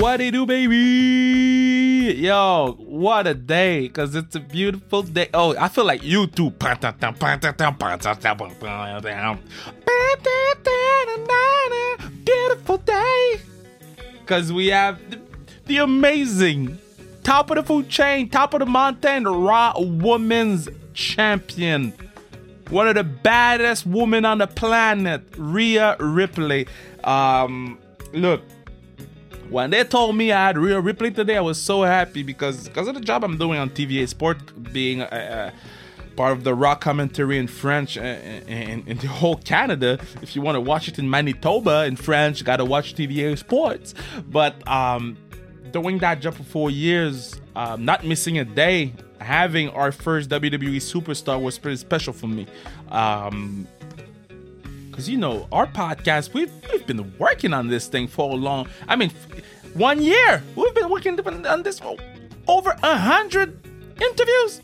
What it do, baby? Yo, what a day, because it's a beautiful day. Oh, I feel like you too. Beautiful day. Because we have the, the amazing top of the food chain, top of the mountain, Raw Women's Champion. One of the baddest women on the planet, Rhea Ripley. Um, look, when they told me I had Rhea Ripley today, I was so happy because because of the job I'm doing on TVA Sport, being a, a part of the rock commentary in French and in, the whole Canada. If you want to watch it in Manitoba in French, you gotta watch TVA Sports. But um, doing that job for four years, um, not missing a day, having our first WWE superstar was pretty special for me. Um, because you know our podcast we've, we've been working on this thing for a long i mean one year. We've been working on this for over a hundred interviews.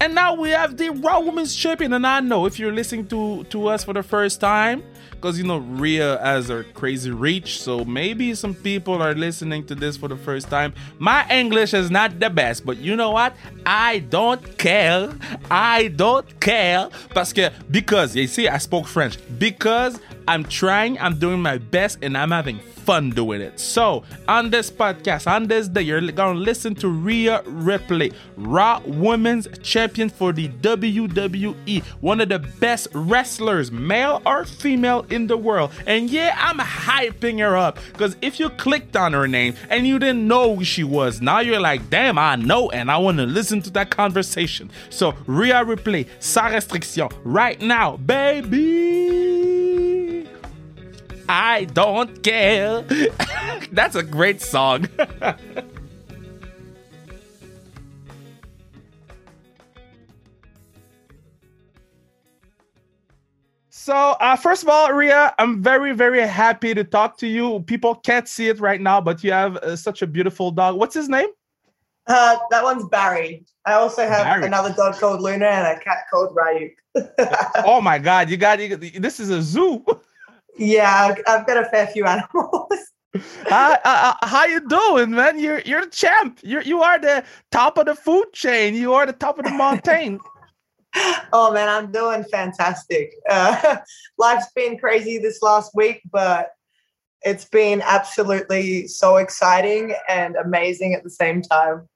And now we have the raw women's champion. And i know if you're listening to to us for the first time because you know Rhea has her crazy reach, so maybe some people are listening to this for the first time. My English is not the best, but you know what? I don't care. I don't care parce que because you see I spoke French because I'm trying, I'm doing my best, and I'm having fun doing it. So, on this podcast, on this day, you're to listen to Rhea Ripley, Raw Women's Champion for the WWE, one of the best wrestlers, male or female, in the world. And yeah, I'm hyping her up because if you clicked on her name and you didn't know who she was, now you're like, damn, I know, and I want to listen to that conversation. So, Rhea Ripley, sans restriction, right now, baby. I don't care. That's a great song. So, uh, first of all, Rhea, I'm very, very happy to talk to you. People can't see it right now, but you have uh, such a beautiful dog. What's his name? Uh, that one's Barry. I also have Barry. another dog called Luna and a cat called Ryuk. oh my God! You got you, this is a zoo. Yeah, I've got a fair few animals. uh, uh, how you doing, man? You're you're the champ. You you are the top of the food chain. You are the top of the mountain. oh man, I'm doing fantastic. Uh, life's been crazy this last week, but it's been absolutely so exciting and amazing at the same time.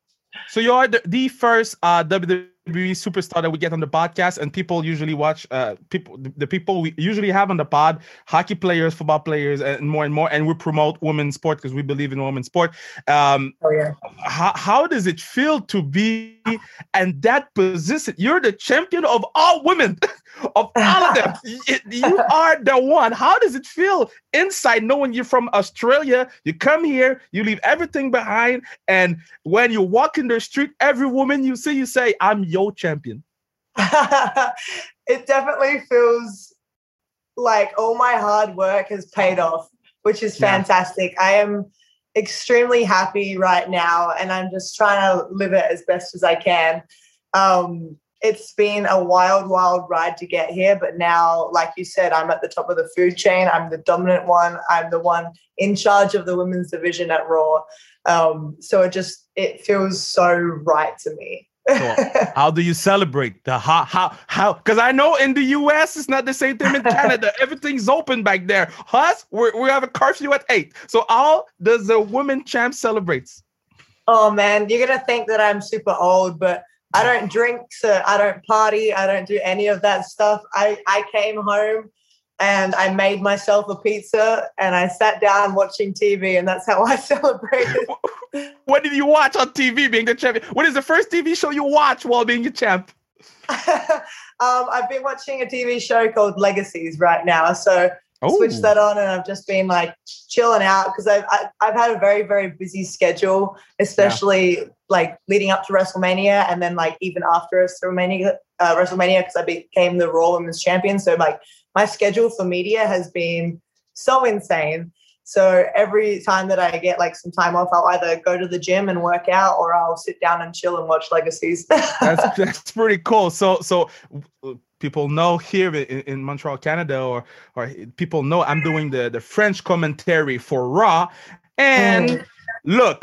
So you are the, the first uh, WWE superstar that we get on the podcast and people usually watch uh people the people we usually have on the pod hockey players football players and more and more and we promote women's sport because we believe in women's sport. Um oh yeah. how, how does it feel to be in that position? You're the champion of all women of all of them you are the one how does it feel inside knowing you're from australia you come here you leave everything behind and when you walk in the street every woman you see you say i'm your champion? it definitely feels like all my hard work has paid off, which is fantastic. Yeah. I am extremely happy right now, and I'm just trying to live it as best as I can. Um, it's been a wild, wild ride to get here, but now, like you said, I'm at the top of the food chain. I'm the dominant one. I'm the one in charge of the women's division at Raw. Um, so it just it feels so right to me. So how do you celebrate the how how how? Because I know in the U.S. it's not the same thing in Canada. Everything's open back there. Us, we we have a curfew at eight. So how does the women champ celebrates? Oh man, you're gonna think that I'm super old, but I don't drink, so I don't party, I don't do any of that stuff. I I came home and I made myself a pizza and I sat down watching TV and that's how I celebrated. what did you watch on TV being the champion? What is the first TV show you watch while being a champ? um, I've been watching a TV show called Legacies right now. So Ooh. switched that on and I've just been like chilling out because I've, I, have had a very, very busy schedule, especially yeah. like leading up to WrestleMania and then like even after WrestleMania, uh, WrestleMania because I became the Raw Women's Champion. So like my schedule for media has been so insane. So every time that I get like some time off, I'll either go to the gym and work out, or I'll sit down and chill and watch Legacies. that's that's pretty cool. So so people know here in, in, Montreal, Canada, or or people know I'm doing the the French commentary for Raw, And mm. look,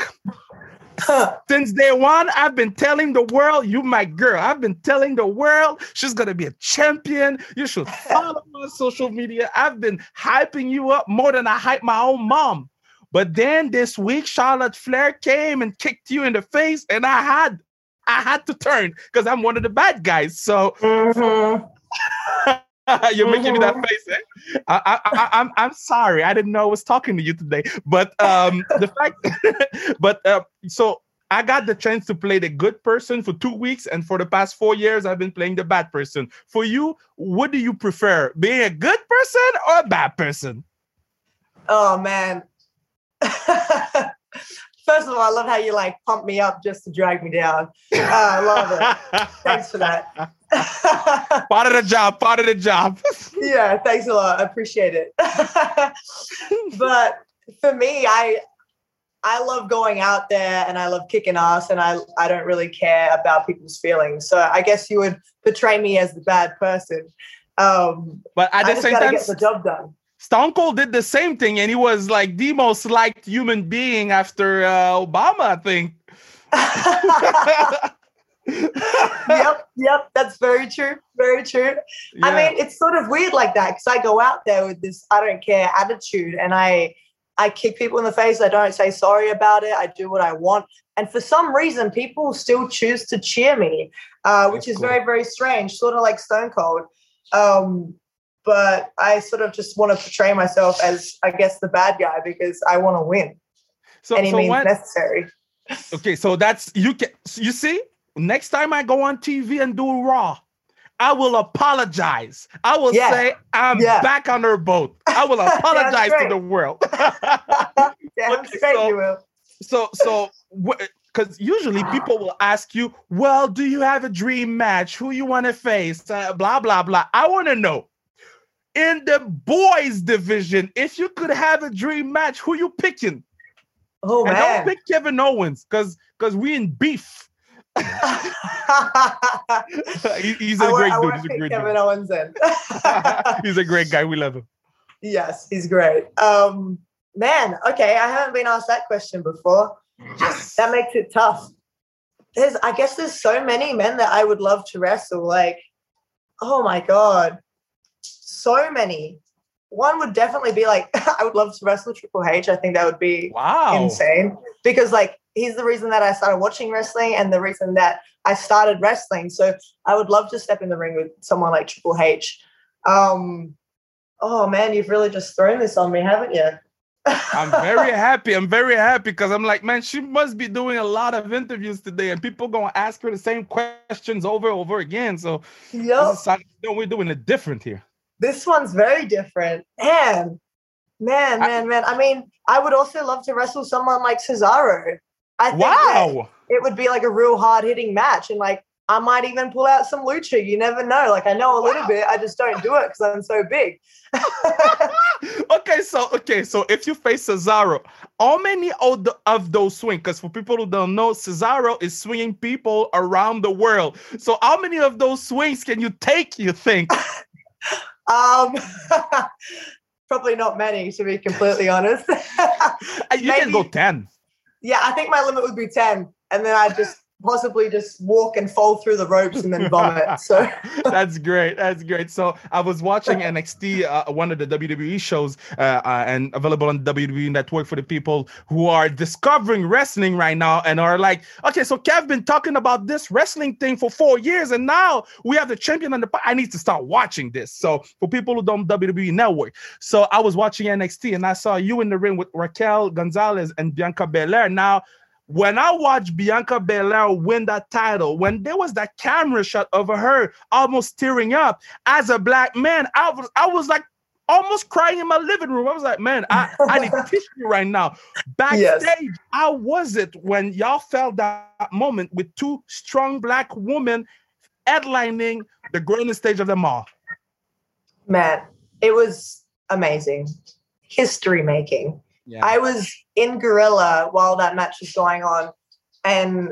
since day one, I've been telling the world, you my girl. I've been telling the world she's gonna be a champion. You should follow me on social media. I've been hyping you up more than I hype my own mom. But then this week, Charlotte Flair came and kicked you in the face, and I had I had to turn because I'm one of the bad guys. So mm-hmm. You're making me that mm-hmm. face. Eh? I, I, I, am I'm sorry. I didn't know I was talking to you today. But um, the fact, but uh, so I got the chance to play the good person for two weeks, and for the past four years, I've been playing the bad person. For you, what do you prefer, being a good person or a bad person? Oh man. First of all, I love how you like pump me up just to drag me down. Uh, I love it. Thanks for that. Part of the job, part of the job. yeah, thanks a lot. I appreciate it. but for me, I I love going out there and I love kicking ass and I I don't really care about people's feelings. So I guess you would portray me as the bad person. Um, but at the same time, get the job done. Stone Cold did the same thing, and he was like the most liked human being after uh, Obama, I think. yep, yep, that's very true. Very true. Yeah. I mean, it's sort of weird like that because I go out there with this I don't care attitude and I I kick people in the face. I don't say sorry about it. I do what I want. And for some reason, people still choose to cheer me, uh, which is cool. very, very strange, sort of like Stone Cold. Um, but I sort of just want to portray myself as, I guess, the bad guy because I want to win. So, any so means necessary. Okay, so that's you can you see next time I go on TV and do Raw, I will apologize. I will yeah. say I'm yeah. back on her boat. I will apologize to the world. okay, so. So, so, because usually people will ask you, "Well, do you have a dream match? Who you want to face?" Uh, blah blah blah. I want to know in the boys division if you could have a dream match, who you picking? Oh and man! Don't pick Kevin Owens because because we in beef. He's a great dude. He's a great Kevin dude. Owens in. he's a great guy. We love him. Yes, he's great. Um, man, okay, I haven't been asked that question before. That makes it tough. There's, I guess, there's so many men that I would love to wrestle. Like, oh my god, so many. One would definitely be like, I would love to wrestle Triple H. I think that would be wow insane because like he's the reason that I started watching wrestling and the reason that I started wrestling. So I would love to step in the ring with someone like Triple H. Um, oh man, you've really just thrown this on me, haven't you? I'm very happy. I'm very happy because I'm like, man, she must be doing a lot of interviews today, and people gonna ask her the same questions over and over again. So, yeah, we're doing it different here. This one's very different, man, man, man, man. I mean, I would also love to wrestle someone like Cesaro. I think wow. it would be like a real hard hitting match. And like, I might even pull out some lucha. You never know. Like, I know a little bit. I just don't do it because I'm so big. okay, so okay, so if you face Cesaro, how many of, the, of those swings? Because for people who don't know, Cesaro is swinging people around the world. So how many of those swings can you take? You think? um, probably not many, to be completely honest. you Maybe, can go ten yeah, I think my limit would be 10. And then I'd just possibly just walk and fall through the ropes and then vomit. So that's great. That's great. So I was watching NXT, uh, one of the WWE shows, uh, uh, and available on WWE Network for the people who are discovering wrestling right now and are like, okay, so Kev been talking about this wrestling thing for four years, and now we have the champion on the. I need to start watching this. So for people who don't WWE Network, so I was watching NXT and I saw you in the ring with Raquel Gonzalez and Bianca Belair. Now when I watched Bianca Belair win that title, when there was that camera shot of her almost tearing up, as a black man, I was I was like almost crying in my living room. I was like, man, I, I need tissue right now. Backstage, yes. how was it when y'all felt that moment with two strong black women headlining the greatest stage of them all? Man, it was amazing. History making. Yeah. I was in Gorilla while that match was going on, and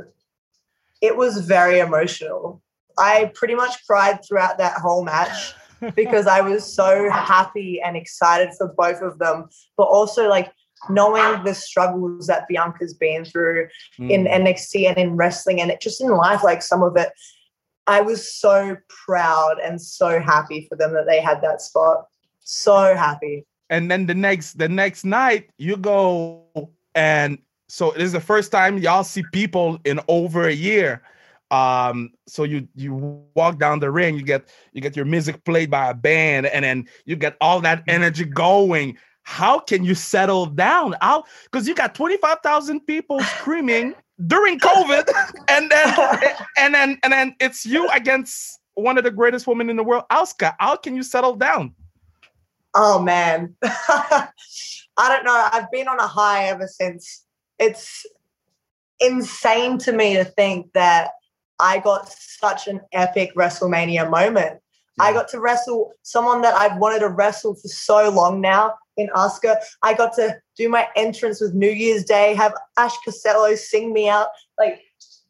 it was very emotional. I pretty much cried throughout that whole match because I was so happy and excited for both of them, but also like knowing the struggles that Bianca's been through mm. in NXT and in wrestling and it just in life, like some of it, I was so proud and so happy for them that they had that spot. So happy. And then the next the next night you go and so it is the first time y'all see people in over a year. Um so you you walk down the ring you get you get your music played by a band and then you get all that energy going. How can you settle down? Out because you got 25,000 people screaming during covid and then and then and then it's you against one of the greatest women in the world. Asuka how can you settle down oh man i don't know i've been on a high ever since it's insane to me to think that I got such an epic WrestleMania moment. Yeah. I got to wrestle someone that I've wanted to wrestle for so long now in Asuka. I got to do my entrance with New Year's Day, have Ash Costello sing me out. Like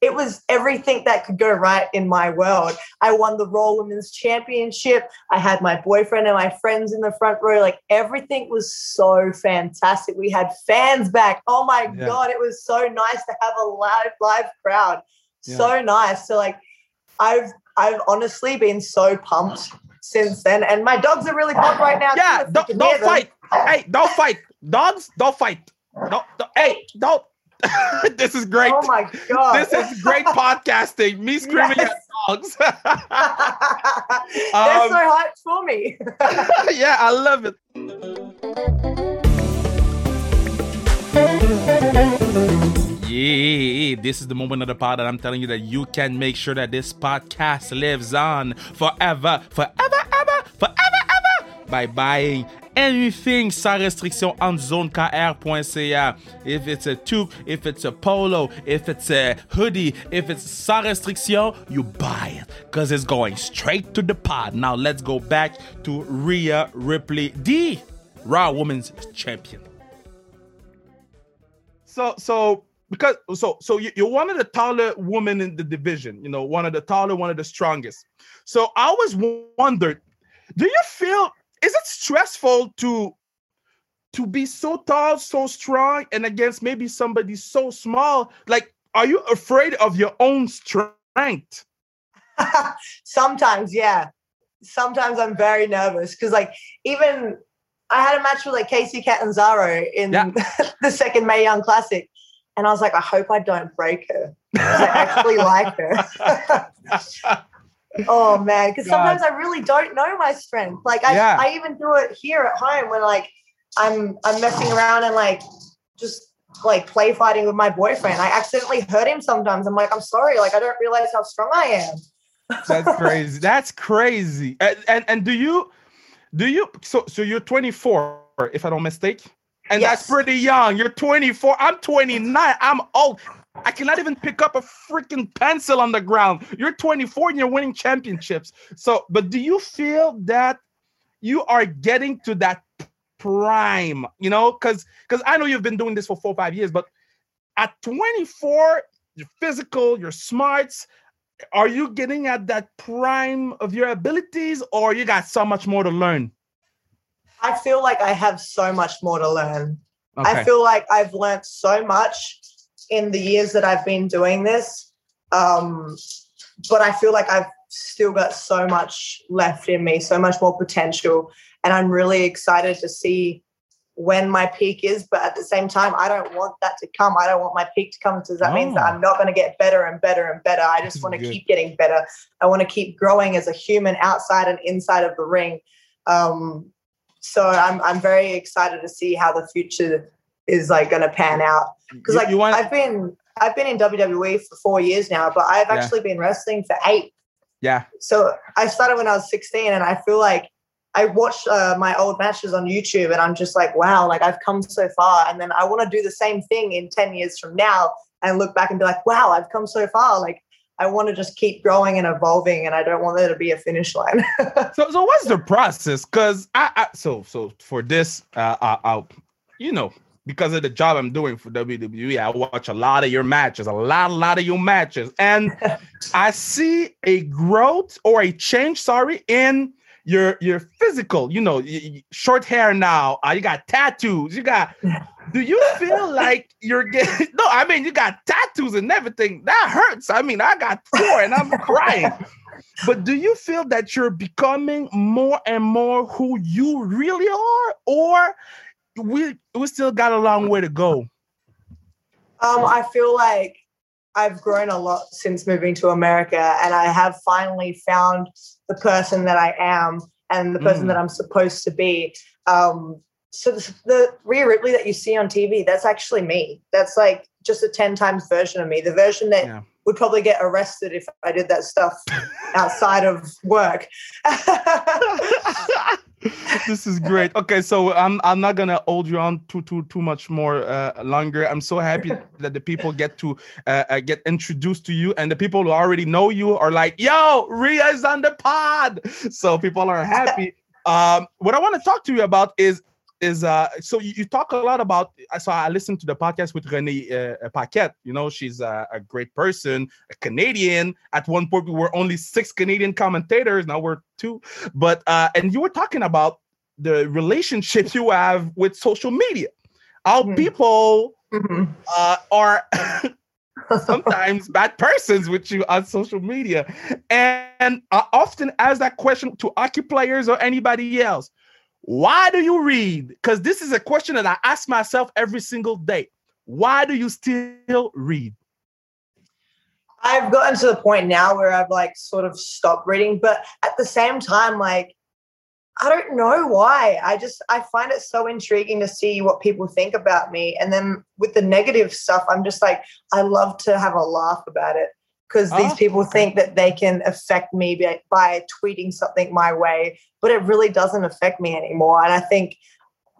it was everything that could go right in my world. I won the Raw Women's Championship. I had my boyfriend and my friends in the front row. Like everything was so fantastic. We had fans back. Oh my yeah. god, it was so nice to have a live live crowd yeah. so nice. So like I've I've honestly been so pumped since then. And my dogs are really pumped right now. Yeah, don't, don't fight. Hey, don't fight. Dogs, don't fight. Don't, don't hey, don't this is great. Oh my god. This is great podcasting. Me screaming yes. at dogs. They're um, so hyped for me. yeah, I love it. Yeah, this is the moment of the pod that I'm telling you that you can make sure that this podcast lives on forever, forever, ever, forever, ever by buying anything sans restriction on zonekr.ca. If it's a toque, if it's a polo, if it's a hoodie, if it's sans restriction, you buy it because it's going straight to the pod. Now let's go back to Rhea Ripley, the Raw Women's Champion. So, so because so so you're one of the taller women in the division you know one of the taller one of the strongest so i always wondered do you feel is it stressful to to be so tall so strong and against maybe somebody so small like are you afraid of your own strength sometimes yeah sometimes i'm very nervous because like even i had a match with like Kacy Catanzaro in yeah. the second Mae Young classic and I was like, I hope I don't break her. I actually like her. oh man, because sometimes I really don't know my strength. Like I, yeah. I even do it here at home when like I'm I'm messing around and like just like play fighting with my boyfriend. I accidentally hurt him sometimes. I'm like, I'm sorry. Like I don't realize how strong I am. That's crazy. That's crazy. And, and and do you do you so so you're 24 if I don't mistake? and yes. that's pretty young. You're 24. I'm 29. I'm old. I cannot even pick up a freaking pencil on the ground. You're 24 and you're winning championships. So, but do you feel that you are getting to that prime? You know, because because I know you've been doing this for four or five years, but at 24, you're physical, you're smarts. Are you getting at that prime of your abilities, or you got so much more to learn? I feel like I have so much more to learn. Okay. I feel like I've learned so much in the years that I've been doing this. Um, but I feel like I've still got so much left in me, so much more potential. And I'm really excited to see when my peak is. But at the same time, I don't want that to come. I don't want my peak to come because that oh. means that I'm not going to get better and better and better. I just want to keep getting better. I want to keep growing as a human outside and inside of the ring. Um, so I'm I'm very excited to see how the future is like going to pan out because like want- I've been I've been in WWE for four years now, but I've actually yeah. been wrestling for eight. Yeah. So I started when I was 16, and I feel like I watch uh, my old matches on YouTube, and I'm just like, wow, like I've come so far, and then I want to do the same thing in 10 years from now, and look back and be like, wow, I've come so far, like. I want to just keep growing and evolving, and I don't want there to be a finish line. so, so what's the process? Because I, I, so, so for this, uh, I, I'll, you know, because of the job I'm doing for WWE, I watch a lot of your matches, a lot, a lot of your matches, and I see a growth or a change, sorry, in your your physical, you know, short hair now. Uh, you got tattoos. You got. Do you feel like you're getting? No, I mean you got tattoos and everything. That hurts. I mean I got four and I'm crying. But do you feel that you're becoming more and more who you really are, or we we still got a long way to go? Um, I feel like I've grown a lot since moving to America, and I have finally found the person that I am and the person mm. that I'm supposed to be. Um, so the, the Rhea Ripley that you see on TV, that's actually me. That's like just a 10 times version of me. The version that yeah. would probably get arrested if I did that stuff outside of work. this is great. Okay, so I'm I'm not gonna hold you on too too too much more uh, longer. I'm so happy that the people get to uh, uh, get introduced to you, and the people who already know you are like, "Yo, Rhea is on the pod," so people are happy. Um, what I want to talk to you about is is uh so you, you, talk a lot about so i listened to the podcast with renee uh, paquette. You know she's a, a, great person a canadian. At one point we were only six canadian commentators. Now we're two. But uh and you were talking about the relationship you have with social media. How mm-hmm. people mm-hmm. uh are sometimes bad persons with you on social media. And I often ask that question to hockey players or anybody else why do you read? Because this is a question that I ask myself every single day. Why do you still read? I've gotten to the point now where I've like sort of stopped reading, but at the same time, like, I don't know why. I just I find it so intriguing to see what people think about me. And then with the negative stuff, I'm just like, I love to have a laugh about it because these oh, people think that they can affect me by, by tweeting something my way, but it really doesn't affect me anymore. And I think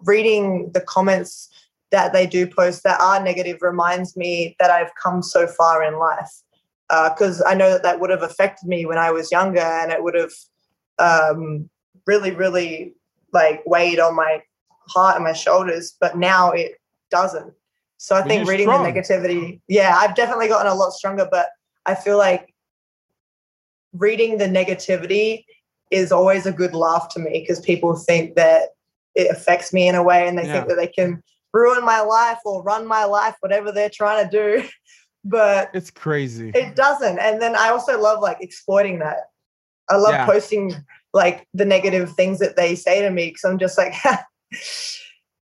reading the comments that they do post that are negative reminds me that I've come so far in life. Because uh, I know that that would have affected me when I was younger, and it would have um, really, really like weighed on my heart and my shoulders. But now it doesn't. So I think reading strong. the negativity, yeah, I've definitely gotten a lot stronger. But I feel like reading the negativity is always a good laugh to me because people think that it affects me in a way and they yeah. think that they can ruin my life or run my life, whatever they're trying to do. but it's crazy. It doesn't. And then I also love like exploiting that. I love yeah. posting like the negative things that they say to me because I'm just like,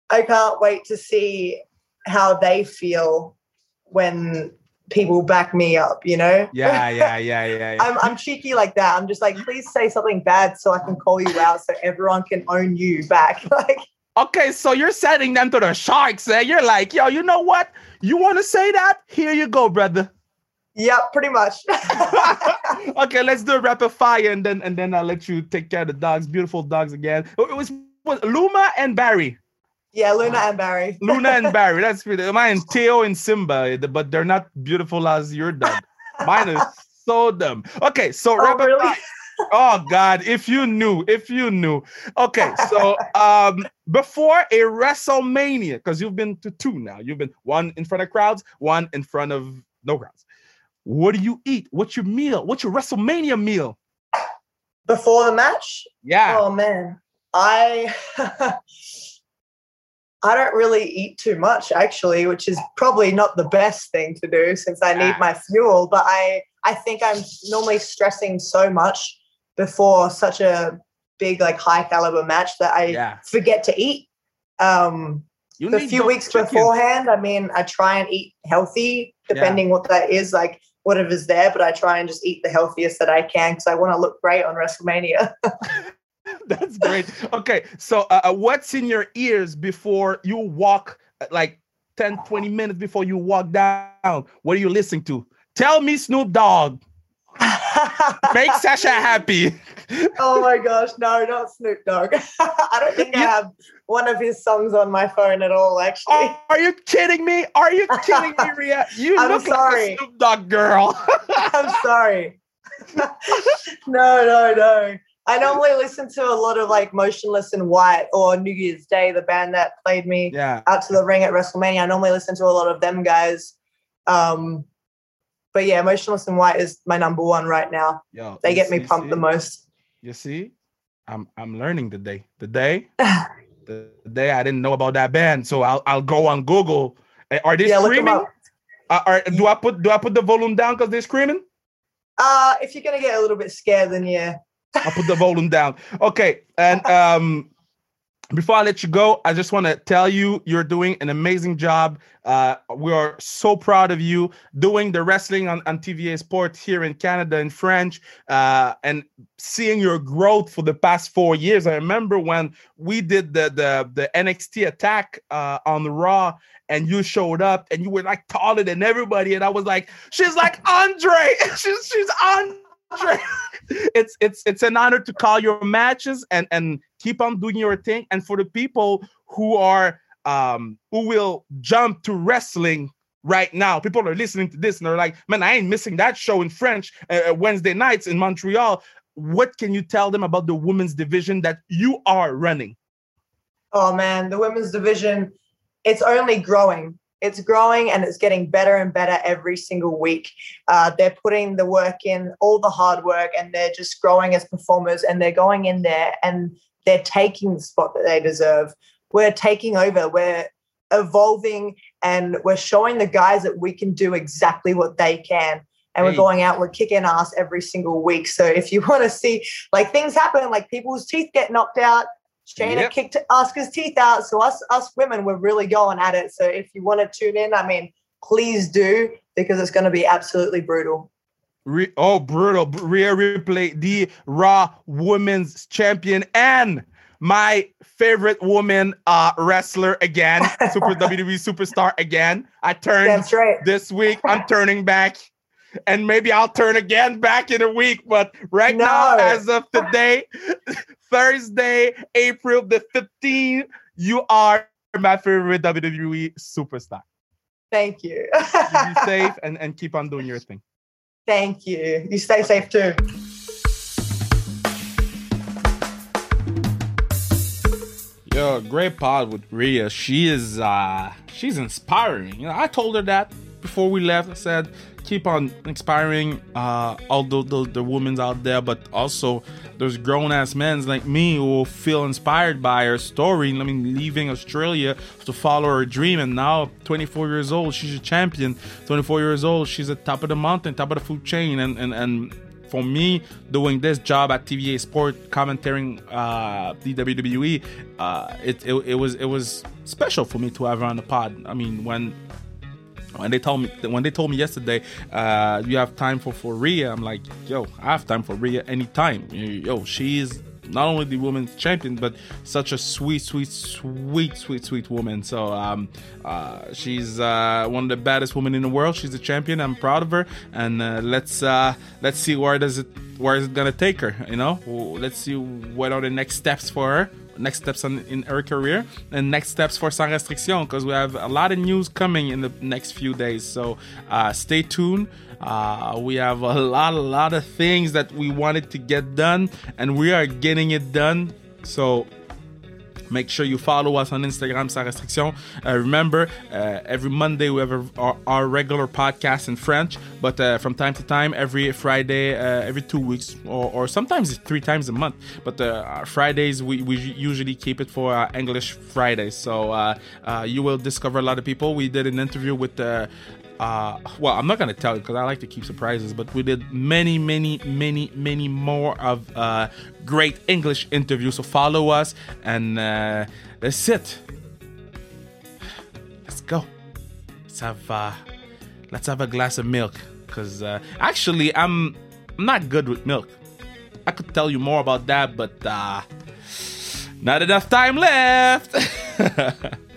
I can't wait to see how they feel when people back me up, you know? Yeah, yeah, yeah, yeah. yeah. I'm, I'm cheeky like that. I'm just like, please say something bad so I can call you out so everyone can own you back. like, okay, so you're sending them to the sharks, and eh? you're like, yo, you know what? You want to say that? Here you go, brother. Yeah, pretty much. okay, let's do a rapid fire, and then and then I'll let you take care of the dogs. Beautiful dogs again. It was, was Luma and Barry. Yeah, Luna and Barry. Luna and Barry. That's pretty. Mine, Theo and Simba, but they're not beautiful as your dog. Mine is so dumb. Okay, so oh, really? oh God, if you knew, if you knew. Okay, so um before a WrestleMania, because you've been to two now. You've been one in front of crowds, one in front of no crowds. What do you eat? What's your meal? What's your WrestleMania meal? Before the match? Yeah. Oh man. I I don't really eat too much actually, which is probably not the best thing to do since I need my fuel. But I, I think I'm normally stressing so much before such a big, like high caliber match that I yeah. forget to eat. Um, a few weeks chicken. beforehand, I mean, I try and eat healthy, depending yeah. what that is, like whatever's there. But I try and just eat the healthiest that I can because I want to look great on WrestleMania. That's great. Okay, so uh, uh, what's in your ears before you walk, uh, like 10, 20 minutes before you walk down? What are you listening to? Tell me, Snoop Dogg. Make Sasha happy. oh my gosh, no, not Snoop Dogg. I don't think I have one of his songs on my phone at all, actually. Oh, are you kidding me? Are you kidding me, Rhea? You I'm look sorry. like a Snoop Dogg girl. I'm sorry. no, no, no. I normally listen to a lot of like Motionless in White or New Year's Day, the band that played me yeah. out to the ring at WrestleMania. I normally listen to a lot of them guys. Um, but yeah, Motionless in White is my number one right now. Yo, they get me pumped see? the most. You see? I'm I'm learning today. Today, the day I didn't know about that band, so I'll I'll go on Google. Eh, are they yeah, screaming? Uh, are, do I put do I put the volume down because they're screaming? Uh if you're gonna get a little bit scared, then yeah. I'll put the volume down. Okay, and um, before I let you go, I just want to tell you you're doing an amazing job. Uh, we are so proud of you doing the wrestling on, on TVA Sport here in Canada in French uh, and seeing your growth for the past four years. I remember when we did the the, the NXT attack uh, on the Raw and you showed up and you were like taller than everybody. And I was like, she's like Andre. she's she's Andre. it's it's it's an honor to call your matches and and keep on doing your thing. And for the people who are um who will jump to wrestling right now. People are listening to this and they're like, man, I ain't missing that show in French uh, uh, Wednesday nights in Montreal. What can you tell them about the women's division that you are running? Oh man, the women's division, it's only growing. It's growing and it's getting better and better every single week. Uh, they're putting the work in, all the hard work, and they're just growing as performers and they're going in there and they're taking the spot that they deserve. We're taking over. We're evolving and we're showing the guys that we can do exactly what they can. And we're going out, we're kicking ass every single week. So if you want to see like things happen, like people's teeth get knocked out, Shayna yep. kicked Asuka's teeth out. So us us women, we're really going at it. So if you want to tune in, I mean, please do because it's going to be absolutely brutal. Re- oh, brutal! Rhea Ripley, the Raw Women's Champion, and my favorite woman uh, wrestler again, Super WWE superstar again. I turned That's right. this week. I'm turning back, and maybe I'll turn again back in a week. But right no. now, as of today, Thursday, April the 15th, you are my favorite WWE superstar. Thank you. be safe and, and keep on doing your thing. Thank you. You stay safe too. Yo, great pod with Rhea. She is uh she's inspiring. You know, I told her that before we left. I said, keep on inspiring uh all the, the, the women's out there, but also there's grown ass men like me who will feel inspired by her story. I mean, leaving Australia to follow her dream, and now 24 years old, she's a champion. 24 years old, she's at top of the mountain, top of the food chain, and and and for me, doing this job at TVA Sport, commentating uh, WWE, uh, it, it, it was it was special for me to have her on the pod. I mean, when when they told me when they told me yesterday, uh, you have time for for Rhea, I'm like, yo, I have time for Rhea anytime. Yo, she's not only the women's champion, but such a sweet, sweet, sweet, sweet, sweet woman. So um, uh, she's uh, one of the baddest women in the world. She's a champion. I'm proud of her, and uh, let's uh, let's see where does it where is it gonna take her. You know, let's see what are the next steps for her next steps on, in her career and next steps for Sans Restriction because we have a lot of news coming in the next few days. So uh, stay tuned. Uh, we have a lot, a lot of things that we wanted to get done, and we are getting it done. So Make sure you follow us on Instagram, Sans Restriction. Uh, remember, uh, every Monday we have a, our, our, regular podcast in French, but uh, from time to time, every Friday, uh, every two weeks, or, or, sometimes three times a month. But uh, Fridays, we, we usually keep it for uh, English Fridays. So you will discover a lot of people. We did an interview with uh, well, I'm not gonna tell you because I like to keep surprises, but we did many, many, many, many more of uh, great English interviews. So follow us and uh, let's sit. Let's go. Let's have uh, let's have a glass of milk because uh, actually I'm I'm not good with milk. I could tell you more about that, but uh, not enough time left.